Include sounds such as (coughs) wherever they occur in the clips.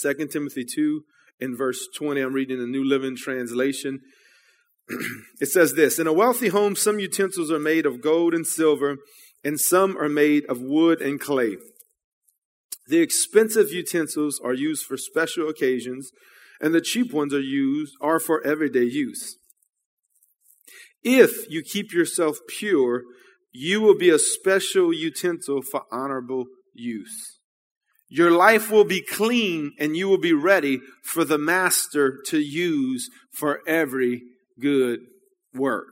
2 Timothy 2 in verse 20. I'm reading the New Living Translation. (clears throat) it says this In a wealthy home, some utensils are made of gold and silver, and some are made of wood and clay. The expensive utensils are used for special occasions, and the cheap ones are used are for everyday use. If you keep yourself pure, you will be a special utensil for honorable use. Your life will be clean and you will be ready for the master to use for every good work.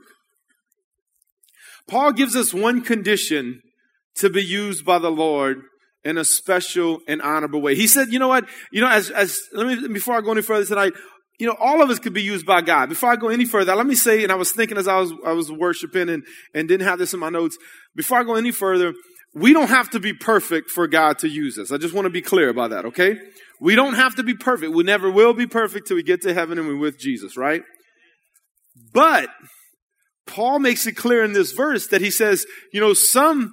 Paul gives us one condition to be used by the Lord in a special and honorable way. He said, you know what? You know, as, as, let me, before I go any further tonight, you know, all of us could be used by God. Before I go any further, let me say, and I was thinking as I was, I was worshiping and, and didn't have this in my notes. Before I go any further, we don't have to be perfect for God to use us. I just want to be clear about that, okay? We don't have to be perfect. We never will be perfect till we get to heaven and we're with Jesus, right? But Paul makes it clear in this verse that he says, you know, some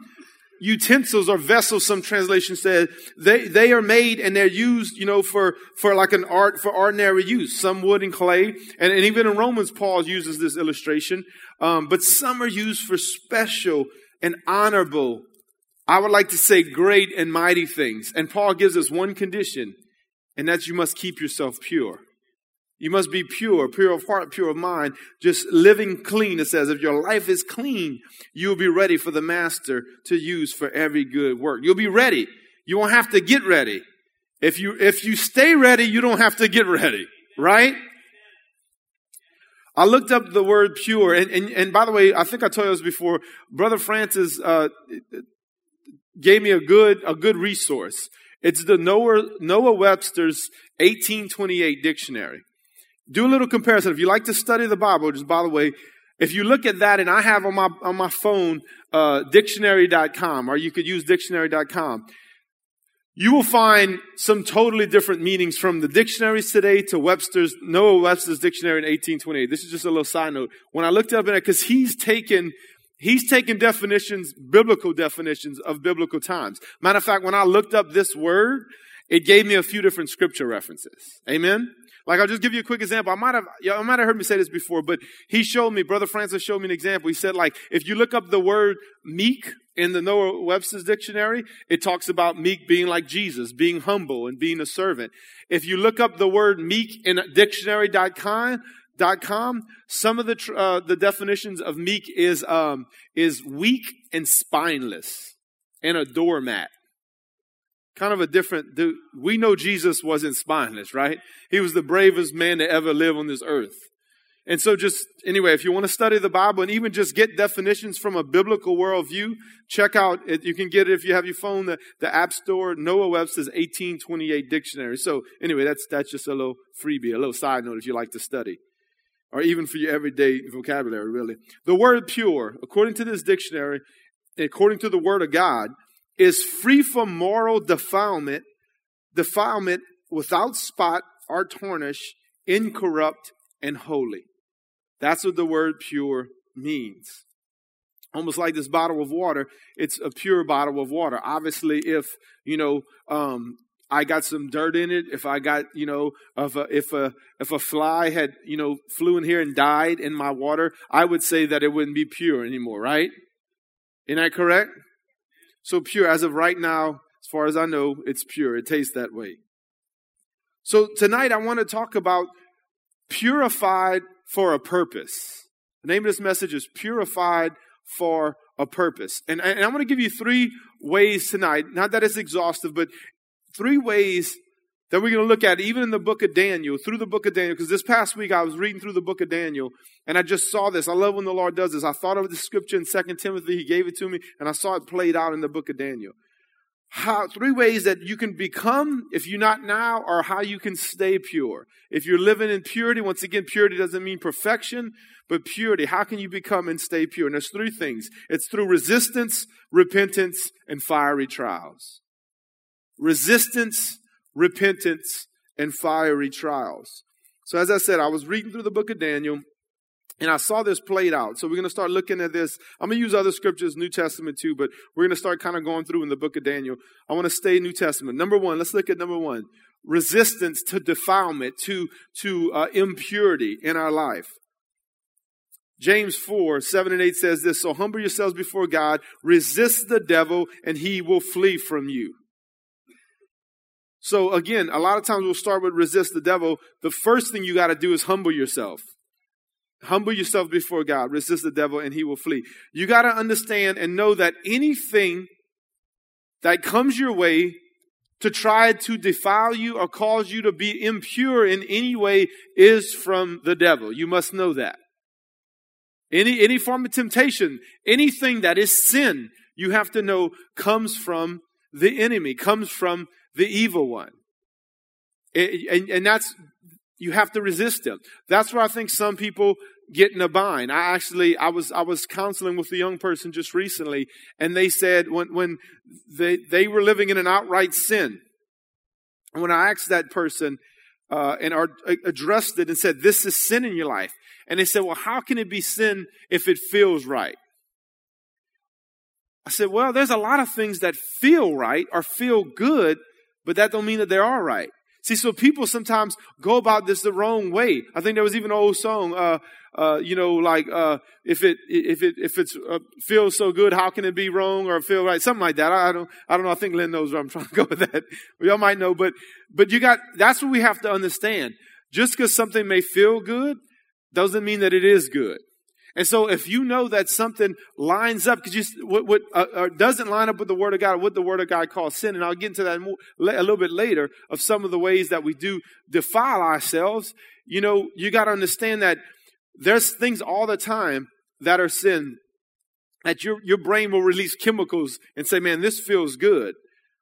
utensils or vessels, some translations said, they, they are made and they're used, you know, for, for like an art, for ordinary use. Some wood and clay. And, and even in Romans, Paul uses this illustration. Um, but some are used for special and honorable, I would like to say great and mighty things. And Paul gives us one condition, and that's you must keep yourself pure. You must be pure, pure of heart, pure of mind, just living clean. It says, if your life is clean, you'll be ready for the master to use for every good work. You'll be ready. You won't have to get ready. If you, if you stay ready, you don't have to get ready, right? I looked up the word pure, and, and, and by the way, I think I told you this before. Brother Francis uh, gave me a good a good resource. It's the Noah, Noah Webster's 1828 dictionary do a little comparison. If you like to study the Bible, just by the way, if you look at that, and I have on my on my phone uh, dictionary.com, or you could use dictionary.com, you will find some totally different meanings from the dictionaries today to Webster's Noah Webster's dictionary in 1828. This is just a little side note. When I looked up in it, because he's taken he's taken definitions, biblical definitions of biblical times. Matter of fact, when I looked up this word, it gave me a few different scripture references. Amen. Like I'll just give you a quick example. I might have, I might have heard me say this before, but he showed me, Brother Francis showed me an example. He said like, if you look up the word meek in the Noah Webster's dictionary, it talks about meek being like Jesus, being humble and being a servant. If you look up the word meek in dictionary.com, Com, some of the uh, the definitions of meek is um, is weak and spineless and a doormat kind of a different. We know Jesus wasn't spineless, right? He was the bravest man to ever live on this earth. And so just, anyway, if you want to study the Bible and even just get definitions from a biblical worldview, check out, you can get it if you have your phone, the, the App Store, Noah Webster's 1828 dictionary. So anyway, that's, that's just a little freebie, a little side note if you like to study. Or even for your everyday vocabulary, really. The word pure, according to this dictionary, according to the word of God, is free from moral defilement, defilement without spot or tarnish, incorrupt, and holy. That's what the word pure means. Almost like this bottle of water, it's a pure bottle of water. Obviously, if, you know, um, I got some dirt in it, if I got, you know, if a, if a, if a fly had, you know, flew in here and died in my water, I would say that it wouldn't be pure anymore, right? Isn't that correct? so pure. As of right now, as far as I know, it's pure. It tastes that way. So tonight I want to talk about purified for a purpose. The name of this message is purified for a purpose. And, and I'm going to give you three ways tonight. Not that it's exhaustive, but three ways that we're going to look at even in the book of Daniel, through the book of Daniel, because this past week I was reading through the book of Daniel and I just saw this. I love when the Lord does this. I thought of the scripture in Second Timothy, He gave it to me, and I saw it played out in the book of Daniel. How, three ways that you can become, if you're not now, or how you can stay pure. If you're living in purity, once again, purity doesn't mean perfection, but purity. How can you become and stay pure? And there's three things. It's through resistance, repentance, and fiery trials. Resistance, repentance, and fiery trials. So, as I said, I was reading through the book of Daniel and I saw this played out. So, we're going to start looking at this. I'm going to use other scriptures, New Testament too, but we're going to start kind of going through in the book of Daniel. I want to stay New Testament. Number one, let's look at number one resistance to defilement, to, to uh, impurity in our life. James 4, 7 and 8 says this, So humble yourselves before God, resist the devil, and he will flee from you. So again, a lot of times we'll start with resist the devil. The first thing you got to do is humble yourself. Humble yourself before God, resist the devil, and he will flee. You got to understand and know that anything that comes your way to try to defile you or cause you to be impure in any way is from the devil. You must know that. Any, any form of temptation, anything that is sin, you have to know comes from the enemy, comes from the evil one. And, and, and that's, you have to resist him. That's where I think some people get in a bind. I actually, I was, I was counseling with a young person just recently, and they said when, when they, they were living in an outright sin, and when I asked that person, uh, and addressed it and said, this is sin in your life. And they said, well, how can it be sin if it feels right? I said, well, there's a lot of things that feel right or feel good, but that don't mean that they are right. See, so people sometimes go about this the wrong way. I think there was even an old song, uh, uh, you know, like, uh, if it, if it, if it uh, feels so good, how can it be wrong or feel right? Something like that. I, I, don't, I don't know. I think Lynn knows where I'm (laughs) trying to go with that. Y'all might know, but, but you got, that's what we have to understand. Just because something may feel good doesn't mean that it is good. And so if you know that something lines up, because you, what, what uh, uh, doesn't line up with the Word of God, what the Word of God calls sin, and I'll get into that more, a little bit later of some of the ways that we do defile ourselves, you know, you got to understand that there's things all the time that are sin that your, your brain will release chemicals and say, man, this feels good.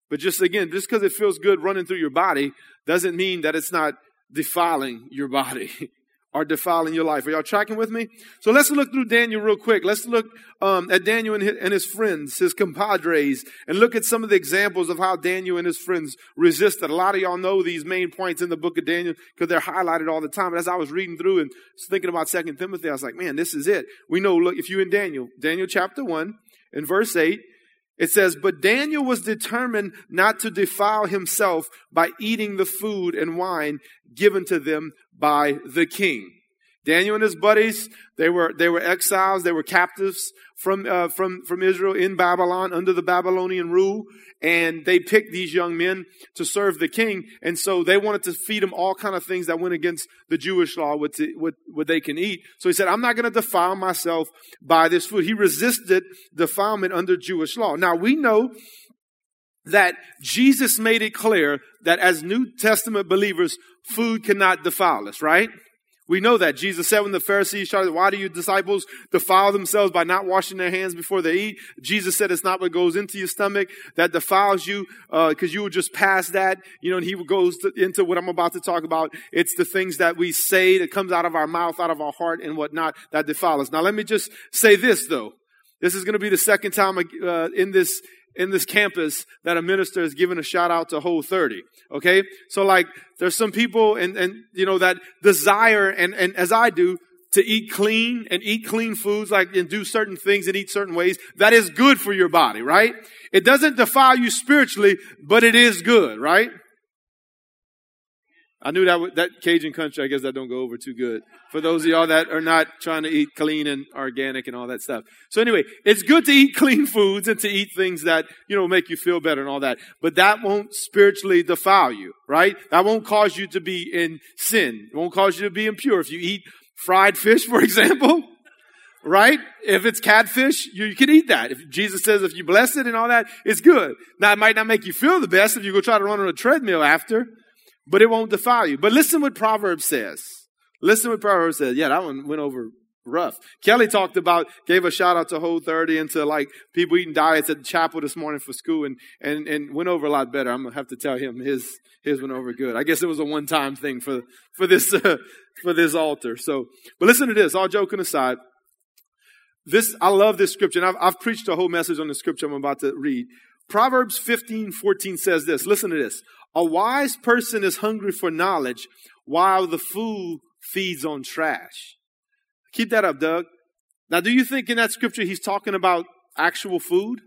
But just again, just because it feels good running through your body doesn't mean that it's not defiling your body. (laughs) are defiling your life. Are y'all tracking with me? So let's look through Daniel real quick. Let's look um, at Daniel and his, and his, friends, his compadres, and look at some of the examples of how Daniel and his friends resisted. A lot of y'all know these main points in the book of Daniel because they're highlighted all the time. But as I was reading through and thinking about Second Timothy, I was like, man, this is it. We know, look, if you in Daniel, Daniel chapter 1, in verse 8, it says, But Daniel was determined not to defile himself by eating the food and wine given to them by the king. Daniel and his buddies, they were, they were exiles, they were captives from, uh, from, from Israel in Babylon under the Babylonian rule. And they picked these young men to serve the king. And so they wanted to feed them all kind of things that went against the Jewish law, what, to, what, what they can eat. So he said, I'm not going to defile myself by this food. He resisted defilement under Jewish law. Now we know that Jesus made it clear that as New Testament believers, food cannot defile us, right? We know that. Jesus said when the Pharisees shouted, why do you disciples defile themselves by not washing their hands before they eat? Jesus said it's not what goes into your stomach that defiles you, uh, cause you will just pass that, you know, and he goes to, into what I'm about to talk about. It's the things that we say that comes out of our mouth, out of our heart and whatnot that defile us. Now let me just say this though. This is going to be the second time uh, in this in this campus that a minister is giving a shout out to Whole 30. Okay? So like, there's some people and, and, you know, that desire and, and as I do, to eat clean and eat clean foods, like, and do certain things and eat certain ways. That is good for your body, right? It doesn't defile you spiritually, but it is good, right? I knew that that Cajun country. I guess that don't go over too good for those of y'all that are not trying to eat clean and organic and all that stuff. So anyway, it's good to eat clean foods and to eat things that you know make you feel better and all that. But that won't spiritually defile you, right? That won't cause you to be in sin. It won't cause you to be impure if you eat fried fish, for (laughs) example. Right? If it's catfish, you, you can eat that. If Jesus says if you bless it and all that, it's good. Now it might not make you feel the best if you go try to run on a treadmill after but it won't defile you. But listen what Proverbs says. Listen what Proverbs says. Yeah, that one went over rough. Kelly talked about, gave a shout out to Whole 30 and to like people eating diets at the chapel this morning for school and, and, and went over a lot better. I'm going to have to tell him his, his went over good. I guess it was a one time thing for, for this, uh, (laughs) for this altar. So, but listen to this, all joking aside. This, I love this scripture and I've, I've preached a whole message on the scripture I'm about to read. Proverbs 15, 14 says this. Listen to this. A wise person is hungry for knowledge while the fool feeds on trash. Keep that up, Doug. Now, do you think in that scripture he's talking about actual food?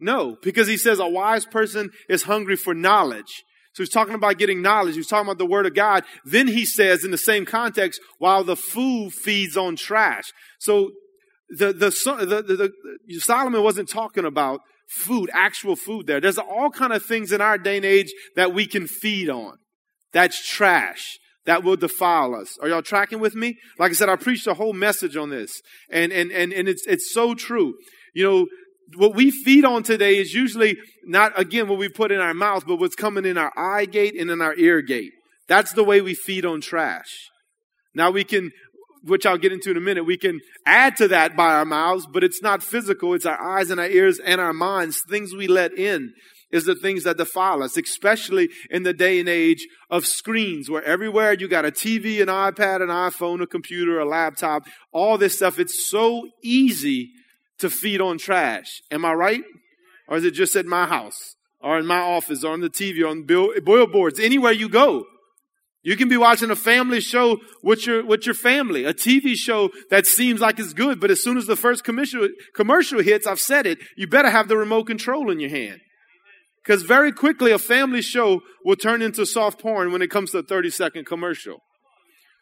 No, because he says a wise person is hungry for knowledge. So he's talking about getting knowledge. He's talking about the word of God. Then he says in the same context, while the fool feeds on trash. So the, the, the, the, Solomon wasn't talking about food, actual food there. There's all kind of things in our day and age that we can feed on. That's trash that will defile us. Are y'all tracking with me? Like I said, I preached a whole message on this and, and, and, and it's, it's so true. You know, what we feed on today is usually not, again, what we put in our mouth, but what's coming in our eye gate and in our ear gate. That's the way we feed on trash. Now we can, which I'll get into in a minute, we can add to that by our mouths, but it's not physical. It's our eyes and our ears and our minds, things we let in is the things that defile us, especially in the day and age of screens where everywhere you got a TV, an iPad, an iPhone, a computer, a laptop, all this stuff. It's so easy to feed on trash. Am I right? Or is it just at my house or in my office or on the TV or on billboards, anywhere you go? You can be watching a family show with your, with your family, a TV show that seems like it's good, but as soon as the first commercial, commercial hits, I've said it, you better have the remote control in your hand. Because very quickly a family show will turn into soft porn when it comes to a 30 second commercial.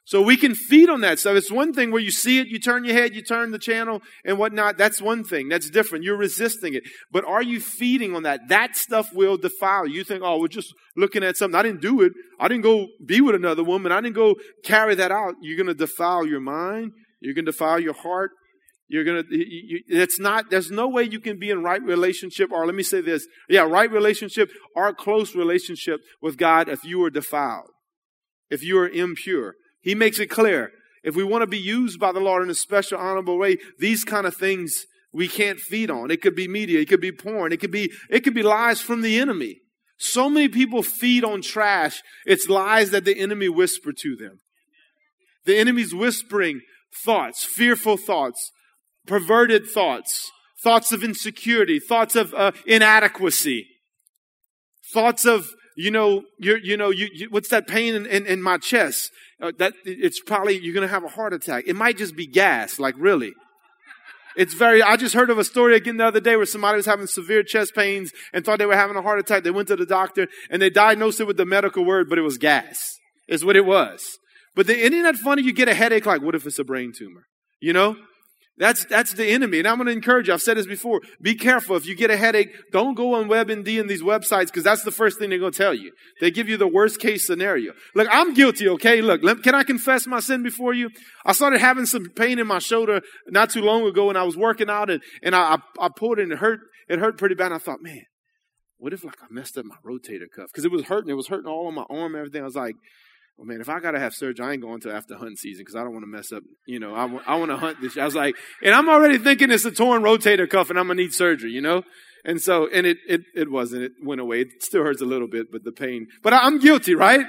So we can feed on that stuff. It's one thing where you see it, you turn your head, you turn the channel and whatnot. That's one thing. That's different. You're resisting it. But are you feeding on that? That stuff will defile you. You think, oh, we're just looking at something. I didn't do it. I didn't go be with another woman. I didn't go carry that out. You're going to defile your mind. You're going to defile your heart. You're going to, it's not, there's no way you can be in right relationship, or let me say this. Yeah, right relationship or close relationship with God if you are defiled. If you are impure. He makes it clear. If we want to be used by the Lord in a special, honorable way, these kind of things we can't feed on. It could be media, it could be porn, it could be, it could be lies from the enemy. So many people feed on trash. It's lies that the enemy whisper to them. The enemy's whispering thoughts, fearful thoughts, perverted thoughts, thoughts of insecurity, thoughts of uh, inadequacy, thoughts of you know, you you know, you, you, what's that pain in, in, in my chest? Uh, that it's probably you're going to have a heart attack. It might just be gas, like really. It's very, I just heard of a story again the other day where somebody was having severe chest pains and thought they were having a heart attack. They went to the doctor and they diagnosed it with the medical word, but it was gas, is what it was. But the, isn't that funny? You get a headache, like, what if it's a brain tumor? You know? That's, that's the enemy. And I'm going to encourage you. I've said this before. Be careful. If you get a headache, don't go on WebMD and these websites because that's the first thing they're going to tell you. They give you the worst case scenario. Look, I'm guilty, okay? Look, let, can I confess my sin before you? I started having some pain in my shoulder not too long ago when I was working out and, and I, I, I pulled and it hurt, it hurt pretty bad. And I thought, man, what if like I messed up my rotator cuff? Because it was hurting. It was hurting all on my arm and everything. I was like, well, man, if I gotta have surgery, I ain't going to after hunt season because I don't want to mess up. You know, I, w- I want to hunt this. I was like, and I'm already thinking it's a torn rotator cuff and I'm gonna need surgery. You know, and so and it it it wasn't. It went away. It still hurts a little bit, but the pain. But I, I'm guilty, right?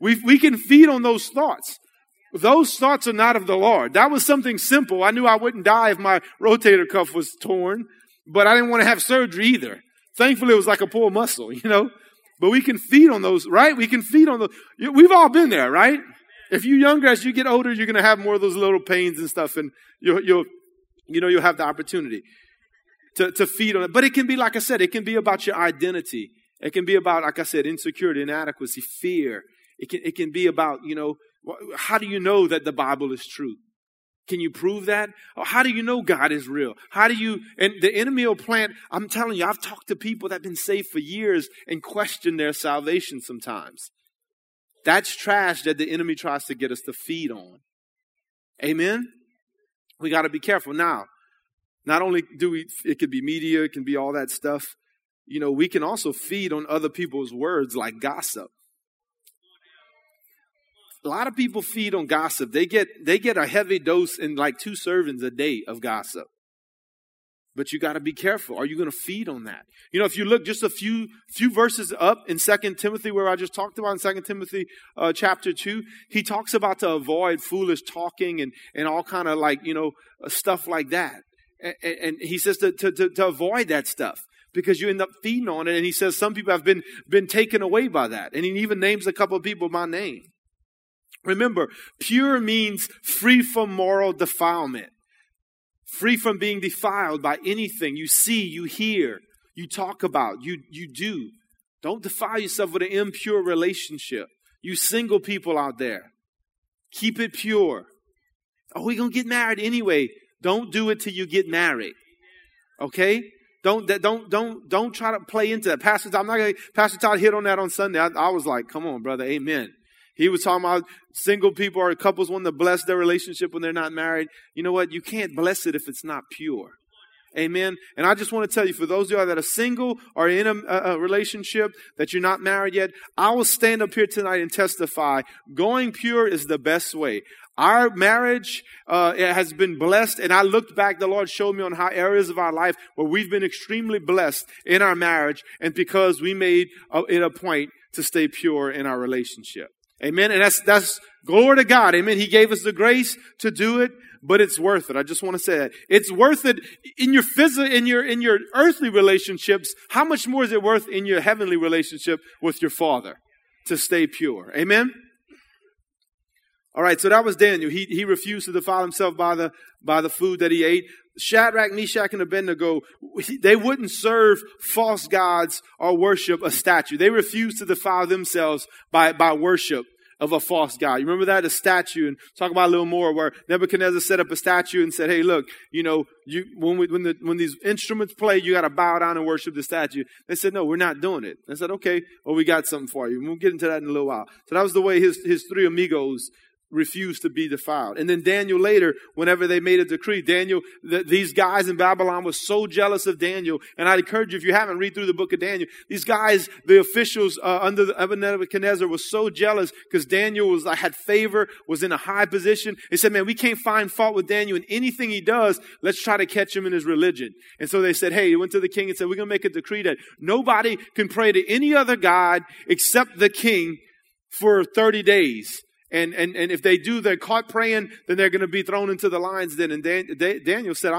We we can feed on those thoughts. Those thoughts are not of the Lord. That was something simple. I knew I wouldn't die if my rotator cuff was torn, but I didn't want to have surgery either. Thankfully, it was like a pulled muscle, (laughs) you know. But we can feed on those, right? We can feed on those. We've all been there, right? If you're younger, as you get older, you're going to have more of those little pains and stuff, and you'll, you'll, you know, you'll have the opportunity to, to feed on it. But it can be, like I said, it can be about your identity. It can be about, like I said, insecurity, inadequacy, fear. It can, it can be about, you know, how do you know that the Bible is true? Can you prove that? Oh, how do you know God is real? How do you, and the enemy will plant, I'm telling you, I've talked to people that have been saved for years and question their salvation sometimes. That's trash that the enemy tries to get us to feed on. Amen? We got to be careful. Now, not only do we, it could be media, it can be all that stuff. You know, we can also feed on other people's words like gossip a lot of people feed on gossip. They get they get a heavy dose in like two servings a day of gossip. But you got to be careful. Are you going to feed on that? You know, if you look just a few few verses up in Second Timothy, where I just talked about in Second Timothy uh, chapter two, he talks about to avoid foolish talking and and all kind of like you know uh, stuff like that. And, and he says to, to, to, to avoid that stuff because you end up feeding on it. And he says some people have been been taken away by that. And he even names a couple of people by name. Remember, pure means free from moral defilement, free from being defiled by anything you see, you hear, you talk about, you, you do. Don't defile yourself with an impure relationship. You single people out there, keep it pure. Are we going to get married anyway? Don't do it till you get married. Okay? Don't, don't, don't, don't try to play into that. Pastor Todd, I'm not to, Pastor Todd hit on that on Sunday. I, I was like, come on, brother. Amen. He was talking about single people or couples want to bless their relationship when they're not married. You know what? You can't bless it if it's not pure. Amen. And I just want to tell you, for those of you that are single or in a, a, relationship that you're not married yet, I will stand up here tonight and testify. Going pure is the best way. Our marriage uh, has been blessed, and I looked back. The Lord showed me on how areas of our life where we've been extremely blessed in our marriage, and because we made a, it a point to stay pure in our relationship. Amen. And that's that's glory to God. Amen. He gave us the grace to do it but it's worth it. I just want to say that. It's worth it in your physical, in your, in your earthly relationships. How much more is it worth in your heavenly relationship with your father to stay pure? Amen? All right, so that was Daniel. He, he refused to defile himself by the, by the food that he ate. Shadrach, Meshach, and Abednego, they wouldn't serve false gods or worship a statue. They refused to defile themselves by, by worship of a false god. You remember that? A statue. And talk about a little more where Nebuchadnezzar set up a statue and said, Hey, look, you know, you, when, we, when, the, when these instruments play, you got to bow down and worship the statue. They said, No, we're not doing it. They said, Okay, well, we got something for you. We'll get into that in a little while. So that was the way his, his three amigos refused to be defiled. And then Daniel later, whenever they made a decree, Daniel, the, these guys in Babylon were so jealous of Daniel. And I'd encourage you, if you haven't read through the book of Daniel, these guys, the officials uh, under the Nebuchadnezzar was so jealous because Daniel was, uh, had favor, was in a high position. They said, man, we can't find fault with Daniel in anything he does. Let's try to catch him in his religion. And so they said, hey, he went to the king and said, we're going to make a decree that nobody can pray to any other God except the king for 30 days. And, and, and if they do, they're caught praying, then they're going to be thrown into the lions then. And Dan, Daniel said,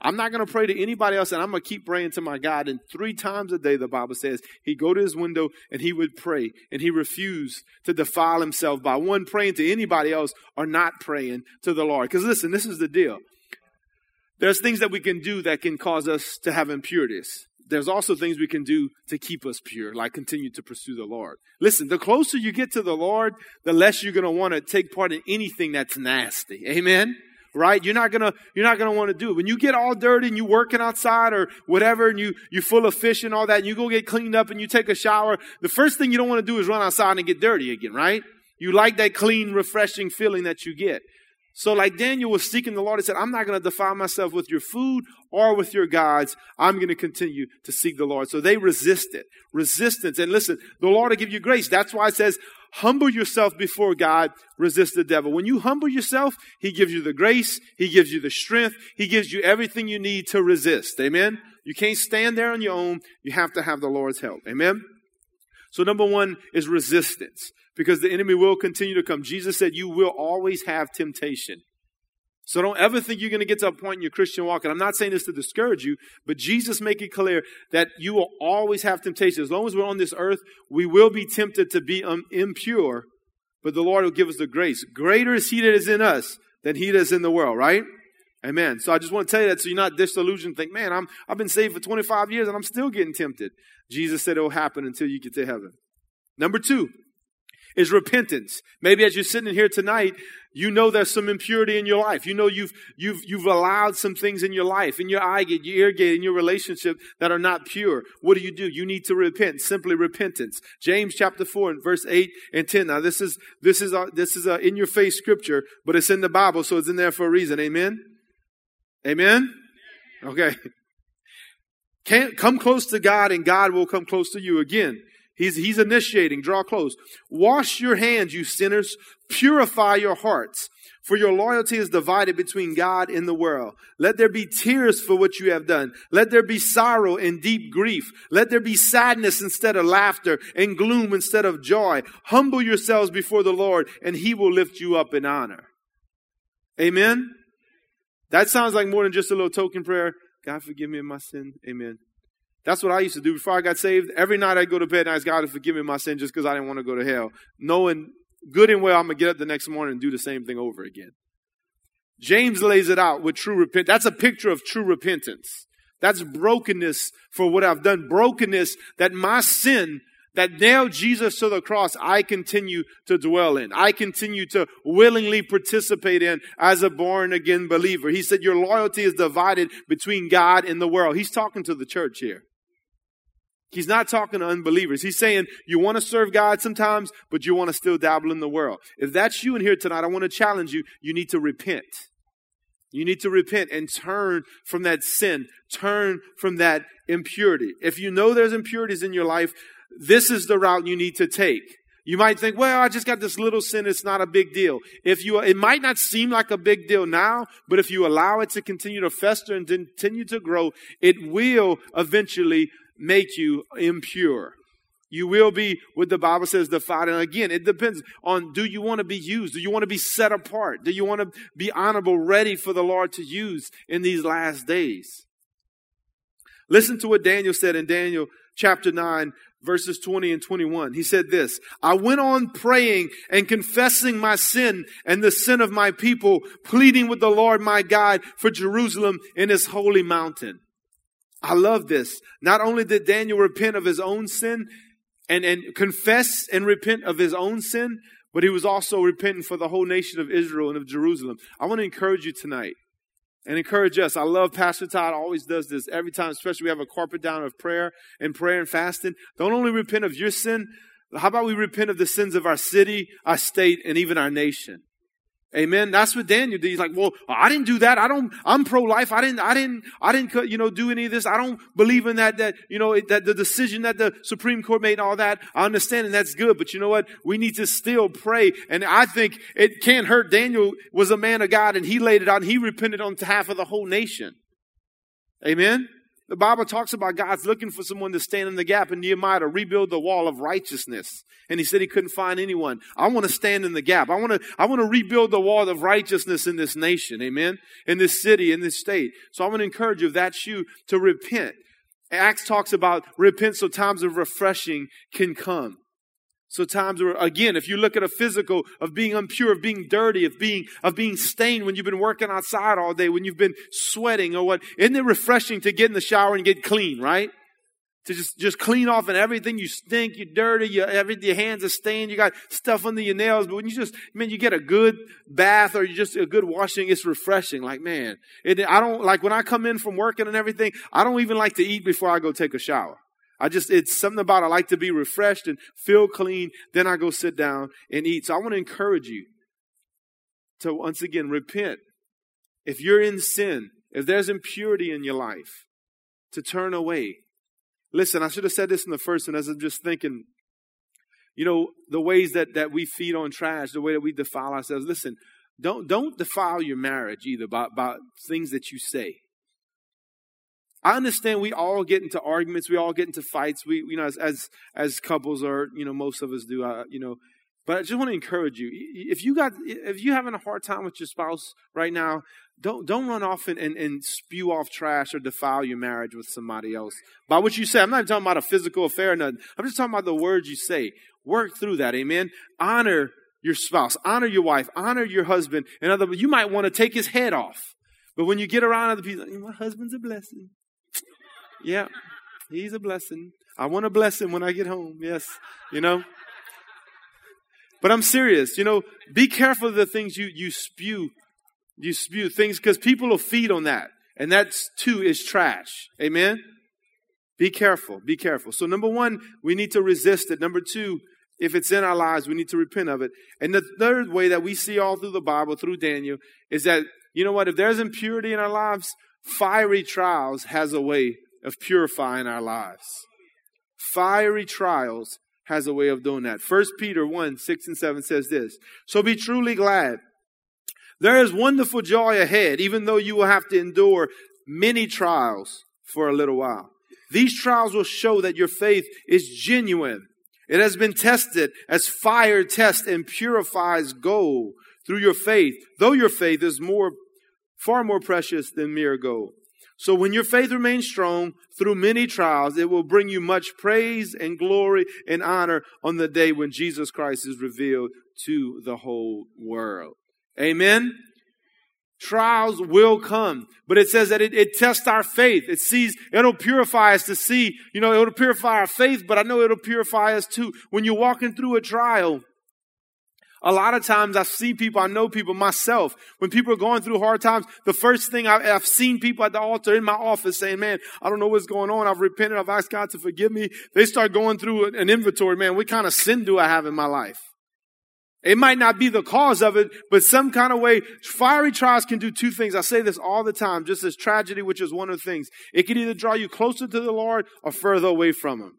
I'm not going to pray to anybody else and I'm going to keep praying to my God. And three times a day, the Bible says, he'd go to his window and he would pray. And he refused to defile himself by one, praying to anybody else or not praying to the Lord. Because listen, this is the deal. There's things that we can do that can cause us to have impurities there's also things we can do to keep us pure, like continue to pursue the Lord. Listen, the closer you get to the Lord, the less you're going to want to take part in anything that's nasty. Amen? Right? You're not gonna, you're not gonna want to do it. When you get all dirty and you working outside or whatever and you, you're full of fish and all that and you go get cleaned up and you take a shower, the first thing you don't want to do is run outside and get dirty again, right? You like that clean, refreshing feeling that you get. So, like Daniel was seeking the Lord, he said, I'm not going to defile myself with your food or with your gods. I'm going to continue to seek the Lord. So they resisted. Resistance. And listen, the Lord will give you grace. That's why it says, humble yourself before God, resist the devil. When you humble yourself, He gives you the grace, He gives you the strength, He gives you everything you need to resist. Amen? You can't stand there on your own. You have to have the Lord's help. Amen? So number one is resistance because the enemy will continue to come. Jesus said you will always have temptation. So don't ever think you're going to get to a point in your Christian walk. And I'm not saying this to discourage you, but Jesus make it clear that you will always have temptation. As long as we're on this earth, we will be tempted to be um, impure, but the Lord will give us the grace. Greater is He that is in us than He that is in the world, right? Amen. So I just want to tell you that so you're not disillusioned. Think, man, I'm, I've been saved for 25 years and I'm still getting tempted. Jesus said it will happen until you get to heaven. Number two, is repentance. Maybe as you're sitting here tonight, you know there's some impurity in your life. You know you've, you've, you've allowed some things in your life, in your eye gate, your ear gate, in your relationship that are not pure. What do you do? You need to repent. Simply repentance. James chapter 4 and verse 8 and 10. Now this is, this is, a, this is a in your face scripture, but it's in the Bible, so it's in there for a reason. Amen? Amen? Okay. Can't come close to God and God will come close to you again. He's, he's initiating. Draw close. Wash your hands, you sinners. Purify your hearts. For your loyalty is divided between God and the world. Let there be tears for what you have done. Let there be sorrow and deep grief. Let there be sadness instead of laughter and gloom instead of joy. Humble yourselves before the Lord and he will lift you up in honor. Amen. That sounds like more than just a little token prayer. God forgive me of my sin. Amen. That's what I used to do before I got saved. Every night I'd go to bed and ask God to forgive me of my sin just because I didn't want to go to hell. Knowing good and well I'm going to get up the next morning and do the same thing over again. James lays it out with true repentance. That's a picture of true repentance. That's brokenness for what I've done. Brokenness that my sin that nailed Jesus to the cross, I continue to dwell in. I continue to willingly participate in as a born again believer. He said, Your loyalty is divided between God and the world. He's talking to the church here. He's not talking to unbelievers. He's saying you want to serve God sometimes, but you want to still dabble in the world. If that's you in here tonight, I want to challenge you. You need to repent. You need to repent and turn from that sin. Turn from that impurity. If you know there's impurities in your life, this is the route you need to take. You might think, well, I just got this little sin. It's not a big deal. If you, it might not seem like a big deal now, but if you allow it to continue to fester and continue to grow, it will eventually make you impure. You will be what the Bible says defiled. And again, it depends on do you want to be used? Do you want to be set apart? Do you want to be honorable, ready for the Lord to use in these last days? Listen to what Daniel said in Daniel chapter 9, verses 20 and 21. He said this, I went on praying and confessing my sin and the sin of my people, pleading with the Lord my God for Jerusalem in his holy mountain. I love this. Not only did Daniel repent of his own sin and, and confess and repent of his own sin, but he was also repenting for the whole nation of Israel and of Jerusalem. I want to encourage you tonight and encourage us. I love Pastor Todd always does this every time, especially we have a corporate down of prayer and prayer and fasting. Don't only repent of your sin, how about we repent of the sins of our city, our state, and even our nation? Amen. That's what Daniel did. He's like, well, I didn't do that. I don't, I'm pro-life. I didn't, I didn't, I didn't, you know, do any of this. I don't believe in that, that, you know, that the decision that the Supreme Court made and all that. I understand and that's good. But you know what? We need to still pray. And I think it can't hurt. Daniel was a man of God and he laid it out and he repented on behalf of the whole nation. Amen. The Bible talks about God's looking for someone to stand in the gap in Nehemiah to rebuild the wall of righteousness. And he said he couldn't find anyone. I want to stand in the gap. I want to, I want to rebuild the wall of righteousness in this nation. Amen. In this city, in this state. So I want to encourage you, if that's you, to repent. Acts talks about repent so times of refreshing can come. So times where, again, if you look at a physical of being impure, of being dirty, of being, of being stained when you've been working outside all day, when you've been sweating or what, isn't it refreshing to get in the shower and get clean, right? To just, just clean off and everything. You stink, you're dirty, you, every, your hands are stained, you got stuff under your nails. But when you just, man, you get a good bath or you just a good washing, it's refreshing. Like, man, it, I don't, like when I come in from working and everything, I don't even like to eat before I go take a shower. I just, it's something about I like to be refreshed and feel clean. Then I go sit down and eat. So I want to encourage you to once again repent. If you're in sin, if there's impurity in your life, to turn away. Listen, I should have said this in the first one as I'm just thinking, you know, the ways that, that we feed on trash, the way that we defile ourselves. Listen, don't, don't defile your marriage either by, by things that you say. I understand we all get into arguments, we all get into fights. We, you know, as as, as couples, are, you know, most of us do. Uh, you know, but I just want to encourage you. If you got, if you're having a hard time with your spouse right now, don't don't run off and, and, and spew off trash or defile your marriage with somebody else by what you say. I'm not talking about a physical affair or nothing. I'm just talking about the words you say. Work through that. Amen. Honor your spouse. Honor your wife. Honor your husband. In other words, you might want to take his head off. But when you get around other people, my husband's a blessing. Yeah, he's a blessing. I want to bless him when I get home. Yes, you know. But I'm serious. You know, be careful of the things you you spew, you spew things because people will feed on that, and that's too is trash. Amen. Be careful. Be careful. So number one, we need to resist it. Number two, if it's in our lives, we need to repent of it. And the third way that we see all through the Bible, through Daniel, is that you know what? If there's impurity in our lives, fiery trials has a way of purifying our lives. Fiery trials has a way of doing that. First Peter 1, 6 and 7 says this. So be truly glad. There is wonderful joy ahead, even though you will have to endure many trials for a little while. These trials will show that your faith is genuine. It has been tested as fire tests and purifies gold through your faith, though your faith is more, far more precious than mere gold. So when your faith remains strong through many trials, it will bring you much praise and glory and honor on the day when Jesus Christ is revealed to the whole world. Amen. Trials will come, but it says that it, it, tests our faith. It sees, it'll purify us to see, you know, it'll purify our faith, but I know it'll purify us too. When you're walking through a trial, a lot of times I see people, I know people myself, when people are going through hard times, the first thing I, have seen people at the altar in my office saying, man, I don't know what's going on. I've repented. I've asked God to forgive me. They start going through an inventory, man, what kind of sin do I have in my life? It might not be the cause of it, but some kind of way, fiery trials can do two things. I say this all the time, just as tragedy, which is one of the things. It can either draw you closer to the Lord or further away from Him.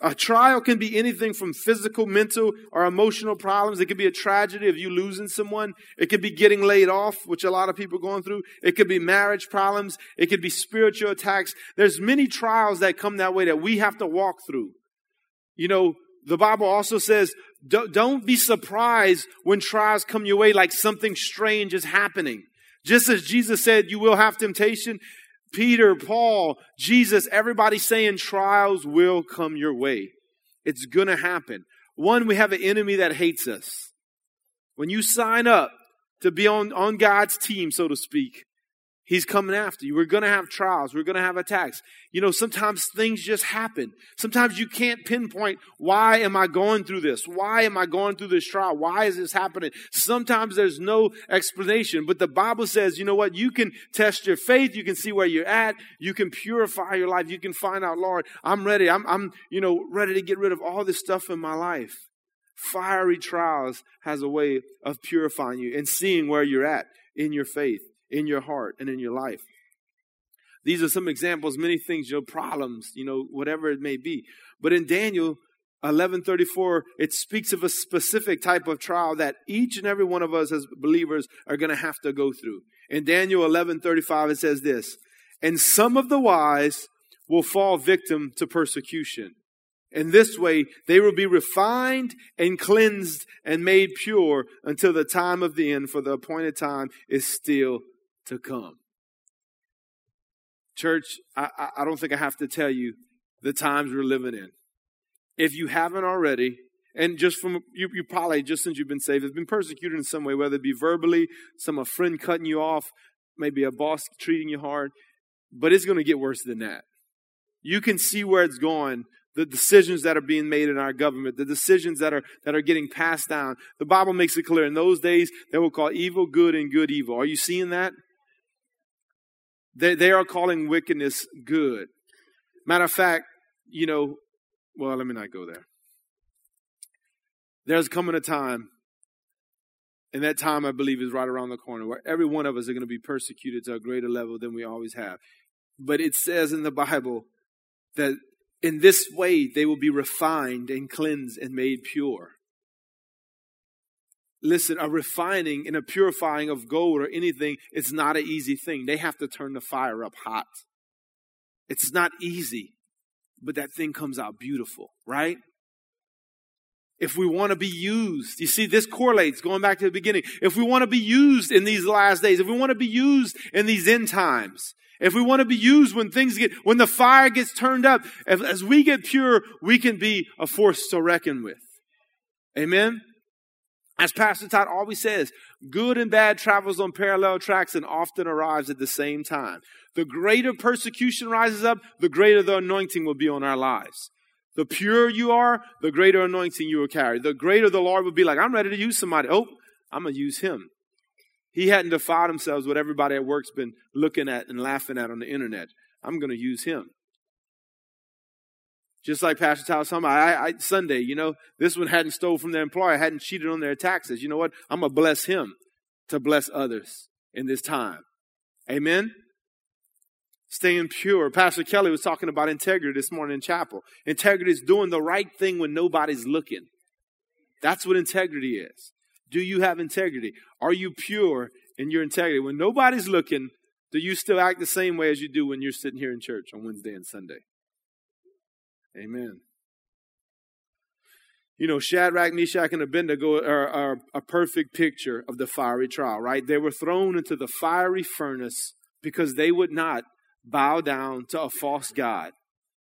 A trial can be anything from physical, mental, or emotional problems. It could be a tragedy of you losing someone. It could be getting laid off, which a lot of people are going through. It could be marriage problems. It could be spiritual attacks. There's many trials that come that way that we have to walk through. You know, the Bible also says, don't be surprised when trials come your way like something strange is happening. Just as Jesus said, you will have temptation. Peter, Paul, Jesus, everybody saying trials will come your way. It's gonna happen. One, we have an enemy that hates us. When you sign up to be on, on God's team, so to speak, He's coming after you. We're going to have trials. We're going to have attacks. You know, sometimes things just happen. Sometimes you can't pinpoint, why am I going through this? Why am I going through this trial? Why is this happening? Sometimes there's no explanation, but the Bible says, you know what? You can test your faith. You can see where you're at. You can purify your life. You can find out, Lord, I'm ready. I'm, I'm, you know, ready to get rid of all this stuff in my life. Fiery trials has a way of purifying you and seeing where you're at in your faith in your heart and in your life. These are some examples, many things, your problems, you know, whatever it may be. But in Daniel 1134, it speaks of a specific type of trial that each and every one of us as believers are going to have to go through. In Daniel 1135, it says this, and some of the wise will fall victim to persecution. In this way, they will be refined and cleansed and made pure until the time of the end, for the appointed time is still to come. Church, I, I don't think I have to tell you the times we're living in. If you haven't already, and just from you, you probably just since you've been saved, have been persecuted in some way, whether it be verbally, some a friend cutting you off, maybe a boss treating you hard, but it's going to get worse than that. You can see where it's going the decisions that are being made in our government, the decisions that are, that are getting passed down. The Bible makes it clear in those days they will call evil good and good evil. Are you seeing that? They, they are calling wickedness good. Matter of fact, you know, well, let me not go there. There's coming a time, and that time I believe is right around the corner, where every one of us are going to be persecuted to a greater level than we always have. But it says in the Bible that in this way they will be refined and cleansed and made pure. Listen, a refining and a purifying of gold or anything is not an easy thing. They have to turn the fire up hot. It's not easy, but that thing comes out beautiful, right? If we want to be used, you see, this correlates going back to the beginning. If we want to be used in these last days, if we want to be used in these end times, if we want to be used when things get, when the fire gets turned up, if, as we get pure, we can be a force to reckon with. Amen? As Pastor Todd always says, good and bad travels on parallel tracks and often arrives at the same time. The greater persecution rises up, the greater the anointing will be on our lives. The purer you are, the greater anointing you will carry. The greater the Lord will be like, I'm ready to use somebody. Oh, I'm going to use him. He hadn't defiled himself what everybody at work's been looking at and laughing at on the internet. I'm going to use him. Just like Pastor Tyler I, I, Sunday, you know, this one hadn't stole from their employer, hadn't cheated on their taxes. You know what? I'm going to bless him to bless others in this time. Amen? Staying pure. Pastor Kelly was talking about integrity this morning in chapel. Integrity is doing the right thing when nobody's looking. That's what integrity is. Do you have integrity? Are you pure in your integrity? When nobody's looking, do you still act the same way as you do when you're sitting here in church on Wednesday and Sunday? Amen. You know, Shadrach, Meshach, and Abednego are, are a perfect picture of the fiery trial, right? They were thrown into the fiery furnace because they would not bow down to a false God.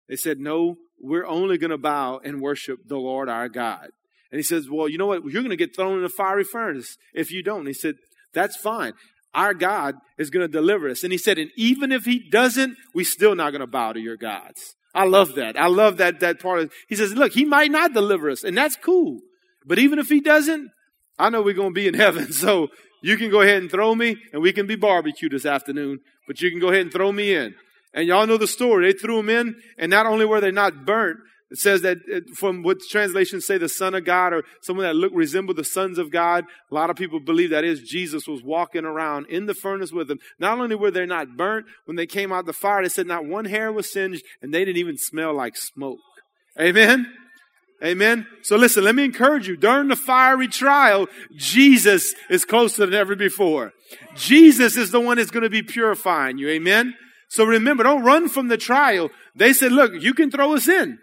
They said, No, we're only going to bow and worship the Lord our God. And he says, Well, you know what? You're going to get thrown in a fiery furnace if you don't. And he said, That's fine. our God is going to deliver us. And he said, and even if he doesn't, we're still not going to bow to your gods. I love that. I love that, that part of, he says, look, he might not deliver us and that's cool. But even if he doesn't, I know we're going to be in (laughs) heaven. So you can go ahead and throw me and we can be barbecue this afternoon, but you can go ahead and throw me in. And y'all know the story. They threw him in and not only were they not burnt, it says that uh, from what translations say the son of God or someone that look resemble the sons of God. A lot of people believe that is Jesus was walking around in the furnace with them. Not only were they not burnt, when they came out the fire, they said not one hair was singed and they didn't even smell like smoke. Amen. Amen. So listen, let me encourage you. During the fiery trial, Jesus is closer than ever before. Jesus is the one that's going to be purifying you. Amen. So remember, don't run from the trial. They said, look, you can throw us in.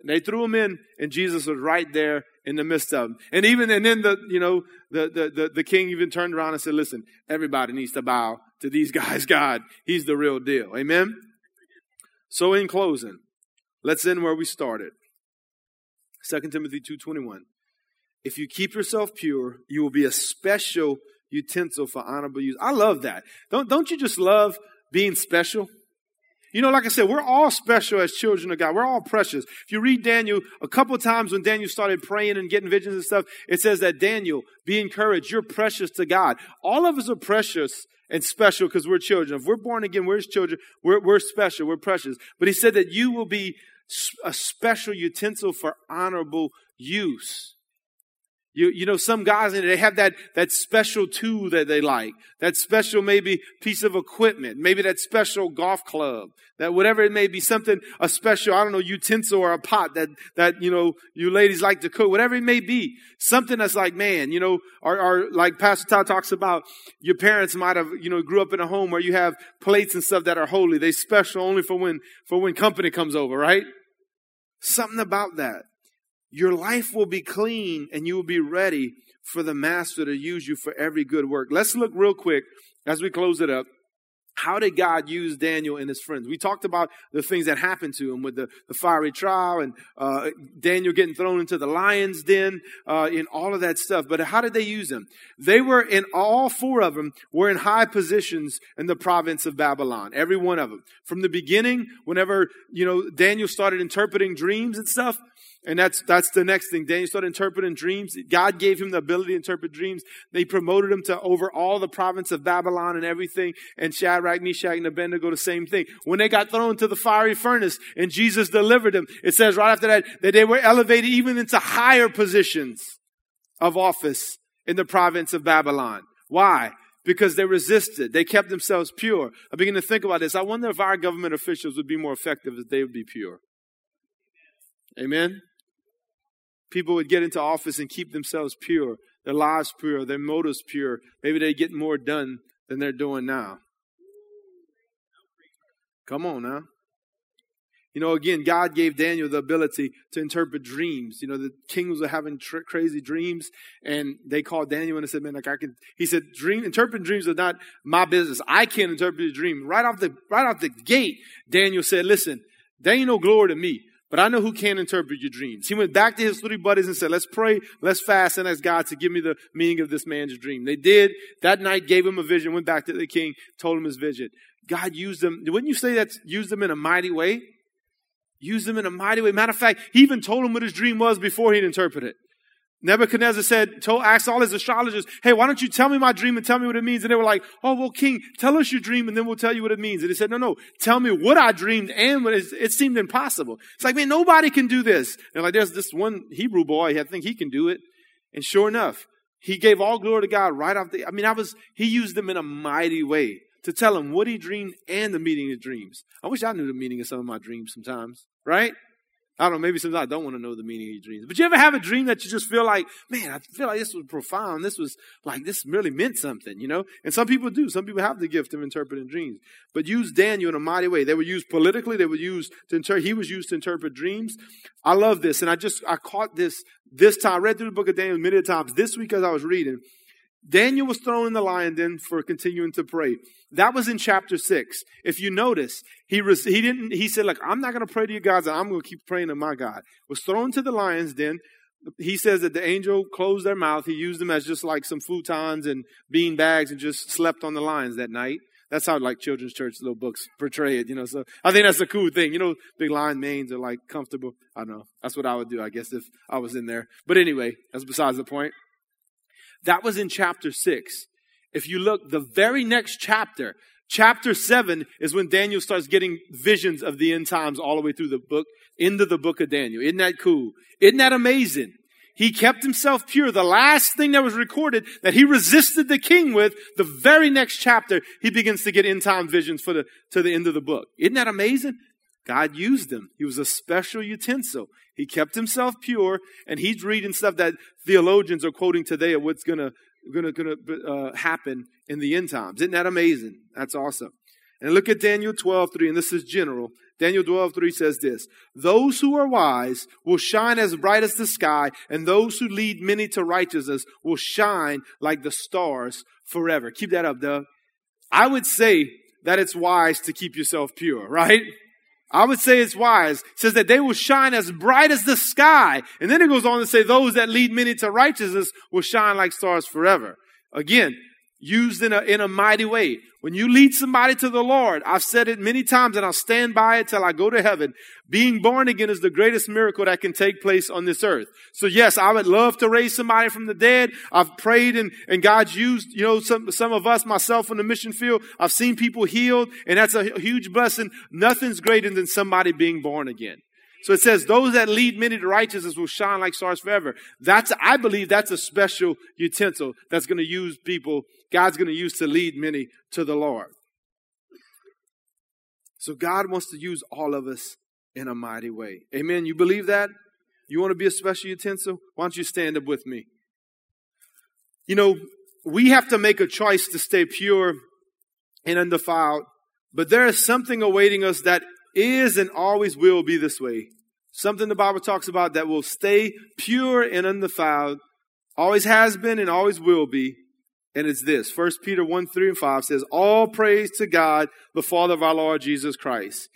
And they threw him in, and Jesus was right there in the midst of them. And even, and then the, you know, the, the, the, the king even turned around and said, listen, everybody needs to bow to these (laughs) guys, God. He's the real deal. Amen? So in closing, let's end where we started. 2 Timothy 2.21. If you keep yourself pure, you will be a special utensil for honorable use. I love that. Don't, don't you just love being special? You know, like I said, we're all special as children of God. We're all precious. If you read Daniel, a couple times when Daniel started praying and getting visions and stuff, it says that Daniel, be encouraged. You're precious to God. All of us are precious and special because we're children. If we're born again, we're his children. We're, we're special. We're precious. But he said that you will be a special utensil for honorable use. You, you know, some guys, they have that, that special tool that they like. That special maybe piece of equipment. Maybe that special golf club. That whatever it may be, something, a special, I don't know, utensil or a pot that, that, you know, you ladies like to cook. Whatever it may be. Something that's like, man, you know, or, or like Pastor Todd talks about, your parents might have, you know, grew up in a home where you have plates and stuff that are holy. They special only for when, for when company comes over, right? Something about that. Your life will be clean and you will be ready for the master to use you for every good work. Let's look real quick as we close it up. How did God use Daniel and his friends? We talked about the things that happened to him with the, the fiery trial and uh, Daniel getting thrown into the lion's den uh, and all of that stuff. But how did they use him? They were in all four of them were in high positions in the province of Babylon. Every one of them. From the beginning, whenever you know Daniel started interpreting dreams and stuff, and that's, that's the next thing. Daniel started interpreting dreams. God gave him the ability to interpret dreams. They promoted him to over all the province of Babylon and everything. And Shadrach, Meshach, and Abednego, the same thing. When they got thrown into the fiery furnace and Jesus delivered them, it says right after that, that they were elevated even into higher positions of office in the province of Babylon. Why? Because they resisted. They kept themselves pure. I begin to think about this. I wonder if our government officials would be more effective if they would be pure. Amen? People would get into office and keep themselves pure, their lives pure, their motives pure. Maybe they get more done than they're doing now. Come on now. You know, again, God gave Daniel the ability to interpret dreams. You know, the kings were having tr- crazy dreams, and they called Daniel and said, "Man, like I can." He said, "Dream interpreting dreams are not my business. I can't interpret a dream." Right off the right off the gate, Daniel said, "Listen, there ain't no glory to me. But I know who can interpret your dreams. He went back to his three buddies and said, let's pray, let's fast, and ask God to give me the meaning of this man's dream. They did. That night gave him a vision, went back to the king, told him his vision. God used them. Wouldn't you say that used them in a mighty way? Used them in a mighty way. Matter of fact, he even told him what his dream was before he'd interpret it. Nebuchadnezzar said, told, asked all his astrologers, hey, why don't you tell me my dream and tell me what it means? And they were like, oh, well, king, tell us your dream and then we'll tell you what it means. And he said, no, no, tell me what I dreamed and what it, it seemed impossible. It's like, man, nobody can do this. And like, there's this one Hebrew boy, I think he can do it. And sure enough, he gave all glory to God right off the, I mean, I was, he used them in a mighty way to tell him what he dreamed and the meaning of dreams. I wish I knew the meaning of some of my dreams sometimes, right? I don't know, maybe sometimes I don't want to know the meaning of your dreams. But you ever have a dream that you just feel like, man, I feel like this was profound. This was like, this really meant something, you know? And some people do. Some people have the gift of interpreting dreams. But use Daniel in a mighty way. They were used politically. They were used to interpret, he was used to interpret dreams. I love this. And I just, I caught this this time. I read through the book of Daniel many times this week as I was reading. Daniel was thrown in the lion den for continuing to pray. That was in chapter six. If you notice, he was, he didn't, he said, like, I'm not going to pray to your gods. I'm going to keep praying to my God. Was thrown to the lion's den. he says that the angel closed their mouth. He used them as just like some futons and bean bags and just slept on the lions that night. That's how like children's church little books portray it, you know. So I think that's a cool thing. You know, big lion manes are like comfortable. I know. That's what I would do, I guess, if I was in there. But anyway, that's besides the point. That was in chapter six. If you look, the very next chapter, chapter seven, is when Daniel starts getting visions of the end times all the way through the book, into the book of Daniel. Isn't that cool? Isn't that amazing? He kept himself pure. The last thing that was recorded that he resisted the king with, the very next chapter, he begins to get end time visions for the, to the end of the book. Isn't that amazing? God used him. He was a special utensil. He kept himself pure, and he's reading stuff that theologians are quoting today of what's gonna gonna gonna uh, happen in the end times. Isn't that amazing? That's awesome. And look at Daniel 12, 3, and this is general. Daniel 12, 3 says this Those who are wise will shine as bright as the sky, and those who lead many to righteousness will shine like the stars forever. Keep that up, Doug. I would say that it's wise to keep yourself pure, right? I would say it's wise. It says that they will shine as bright as the sky. And then it goes on to say those that lead many to righteousness will shine like stars forever. Again, used in a, in a mighty way. When you lead somebody to the Lord, I've said it many times and I'll stand by it till I go to heaven. Being born again is the greatest miracle that can take place on this earth. So yes, I would love to raise somebody from the dead. I've prayed and, and God's used, you know, some, some of us, myself in the mission field. I've seen people healed and that's a huge blessing. Nothing's greater than somebody being born again. So it says, those that lead many to righteousness will shine like stars forever. That's, I believe that's a special utensil that's going to use people, God's going to use to lead many to the Lord. So God wants to use all of us in a mighty way. Amen. You believe that? You want to be a special utensil? Why don't you stand up with me? You know, we have to make a choice to stay pure and undefiled, but there is something awaiting us that is and always will be this way. Something the Bible talks about that will stay pure and undefiled, always has been and always will be. And it's this. 1 Peter 1, 3 and 5 says, All praise to God, the Father of our Lord Jesus Christ.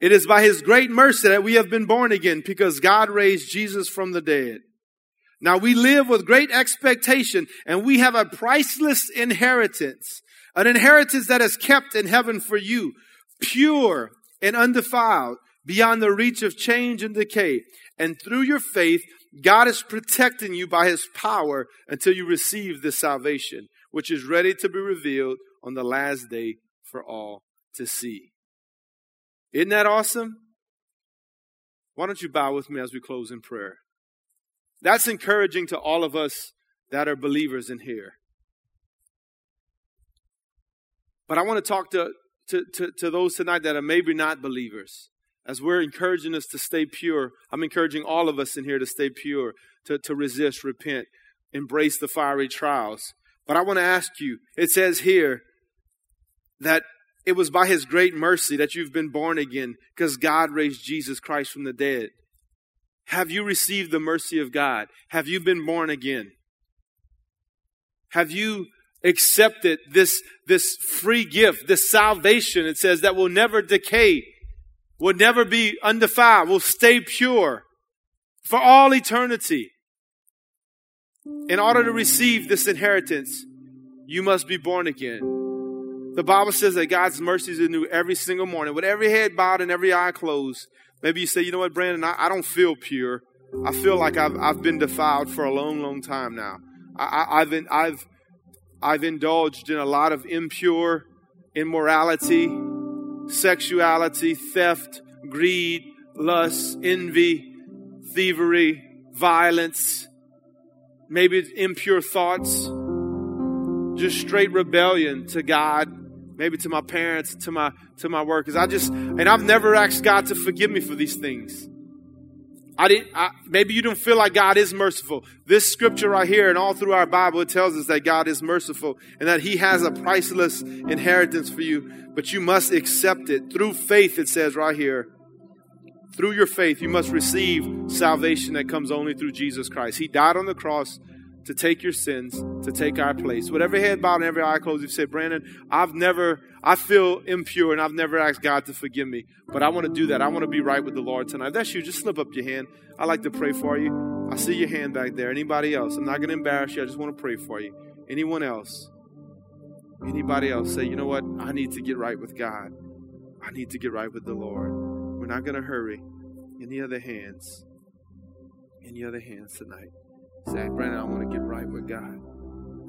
It is by his great mercy that we have been born again because God raised Jesus from the dead. Now we live with great expectation and we have a priceless inheritance, an inheritance that is kept in heaven for you, pure and undefiled, beyond the reach of change and decay. And through your faith, God is protecting you by his power until you receive this salvation, which is ready to be revealed on the last day for all to see. Isn't that awesome? Why don't you bow with me as we close in prayer? That's encouraging to all of us that are believers in here. But I want to talk to to, to, to those tonight that are maybe not believers. As we're encouraging us to stay pure, I'm encouraging all of us in here to stay pure, to, to resist, repent, embrace the fiery trials. But I want to ask you, it says here that it was by his great mercy that you've been born again because God raised Jesus Christ from the dead. Have you received the mercy of God? Have you been born again? Have you accepted this, this free gift, this salvation, it says, that will never decay, will never be undefiled, will stay pure for all eternity. In order to receive this inheritance, you must be born again. The Bible says that God's mercies are new every single morning. With every head bowed and every eye closed, maybe you say, you know what, Brandon, I, I don't feel pure. I feel like I've, I've been defiled for a long, long time now. I, have been, I've, I've indulged in a lot of impure immorality, sexuality, theft, greed, lust, envy, thievery, violence, maybe impure thoughts, just straight rebellion to God, maybe to my parents, to my to my workers. I just and I've never asked God to forgive me for these things. I didn't, I, maybe you don't feel like God is merciful. This scripture right here and all through our Bible, it tells us that God is merciful and that He has a priceless inheritance for you, but you must accept it. Through faith, it says right here, through your faith, you must receive salvation that comes only through Jesus Christ. He died on the cross to take your sins, to take our place. Whatever head bowed and every eye closed, you say, Brandon, I've never, I feel impure and I've never asked God to forgive me. But I want to do that. I want to be right with the Lord tonight. If that's you, just slip up your hand. I'd like to pray for you. I see your hand back there. Anybody else? I'm not going to embarrass you. I just want to pray for you. Anyone else? Anybody else say, you know what? I need to get right with God. I need to get right with the Lord. We're not going to hurry. Any other hands? Any other hands tonight? Say, Brandon, I want to get right with God.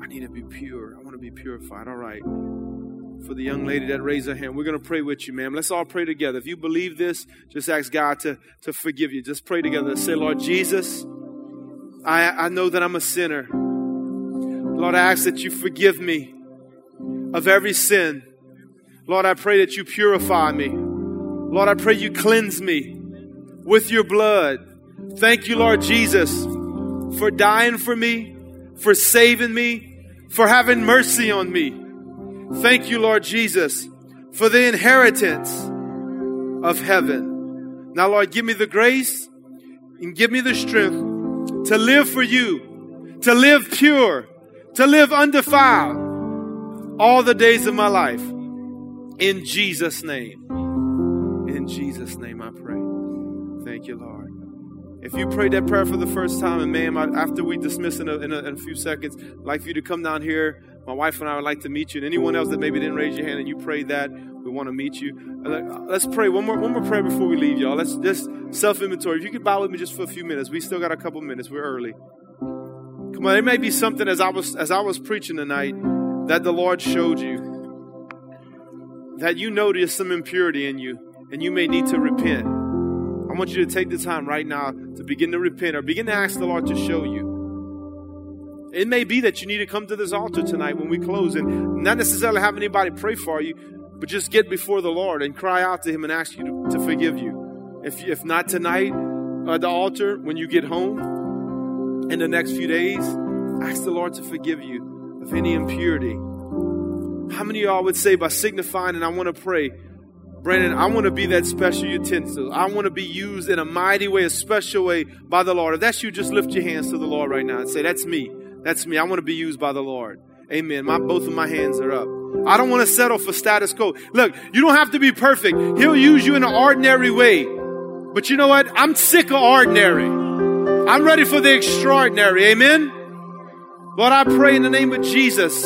I need to be pure. I want to be purified. All right. For the young lady that raised her hand, we're going to pray with you, ma'am. Let's all pray together. If you believe this, just ask God to, to forgive you. Just pray together. Say, Lord Jesus, I, I know that I'm a sinner. Lord, I ask that you forgive me of every sin. Lord, I pray that you purify me. Lord, I pray you cleanse me with your blood. Thank you, Lord Jesus, for dying for me, for saving me, for having mercy on me. Thank you, Lord Jesus, for the inheritance of heaven. Now, Lord, give me the grace and give me the strength to live for you, to live pure, to live undefiled all the days of my life. In Jesus' name. In Jesus' name I pray. Thank you, Lord. If you prayed that prayer for the first time, and ma'am, after we dismiss in a, in a, in a few seconds, I'd like for you to come down here. My wife and I would like to meet you. And anyone else that maybe didn't raise your hand and you prayed that, we want to meet you. Uh, let's pray one more one more prayer before we leave, y'all. Let's just self inventory. If you could bow with me just for a few minutes, we still got a couple minutes. We're early. Come on, it may be something as I was as I was preaching tonight that the Lord showed you that you there's some impurity in you and you may need to repent. I want you to take the time right now to begin to repent or begin to ask the Lord to show you. It may be that you need to come to this altar tonight when we close and not necessarily have anybody pray for you, but just get before the Lord and cry out to Him and ask you to, to forgive you. If, if not tonight at the altar, when you get home in the next few days, ask the Lord to forgive you of any impurity how many of y'all would say by signifying, and I want to pray, Brandon, I want to be that special utensil. I want to be used in a mighty way, a special way by the Lord. If that's you, just lift your hands to the Lord right now and say, That's me. That's me. I want to be used by the Lord. Amen. My, both of my hands are up. I don't want to settle for status quo. Look, you don't have to be perfect. He'll use you in an ordinary way. But you know what? I'm sick of ordinary. I'm ready for the extraordinary. Amen. Lord, I pray in the name of Jesus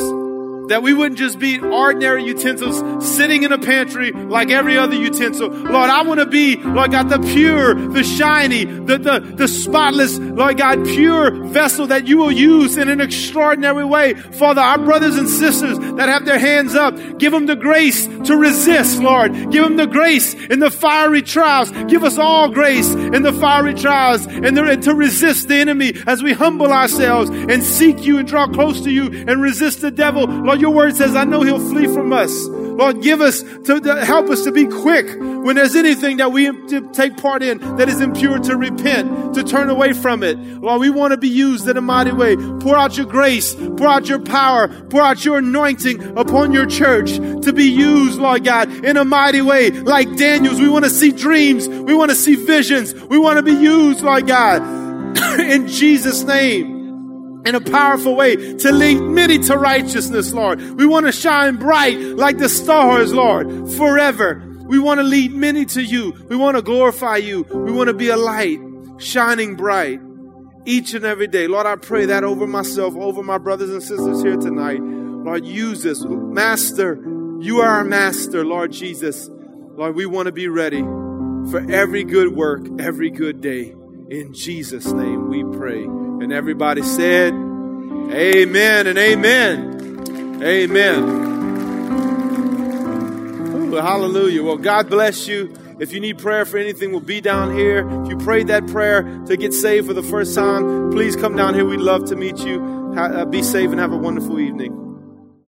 that we wouldn't just be ordinary utensils sitting in a pantry like every other utensil. Lord, I want to be, Lord God, the pure, the shiny, the, the, the spotless, Lord God, pure vessel that you will use in an extraordinary way. Father, our brothers and sisters that have their hands up, give them the grace to resist, Lord. Give them the grace in the fiery trials. Give us all grace in the fiery trials and, the, and to resist the enemy as we humble ourselves and seek you and draw close to you and resist the devil. Lord, your word says, I know he'll flee from us. Lord, give us to, to help us to be quick when there's anything that we take part in that is impure to repent, to turn away from it. Lord, we want to be used in a mighty way. Pour out your grace, pour out your power, pour out your anointing upon your church to be used, Lord God, in a mighty way. Like Daniel's, we want to see dreams. We want to see visions. We want to be used, Lord God, (coughs) in Jesus' name in a powerful way to lead many to righteousness, Lord. We want to shine bright like the stars, Lord, forever. We want to lead many to you. We want to glorify you. We want to be a light shining bright each and every day. Lord, I pray that over myself, over my brothers and sisters here tonight. Lord, use this. Master, you are our master, Lord Jesus. Lord, we want to be ready for every good work, every good day. In Jesus' name we pray. And everybody said, Amen and amen. Amen. Ooh, hallelujah. Well, God bless you. If you need prayer for anything, we'll be down here. If you prayed that prayer to get saved for the first time, please come down here. We'd love to meet you. Uh, be safe and have a wonderful evening.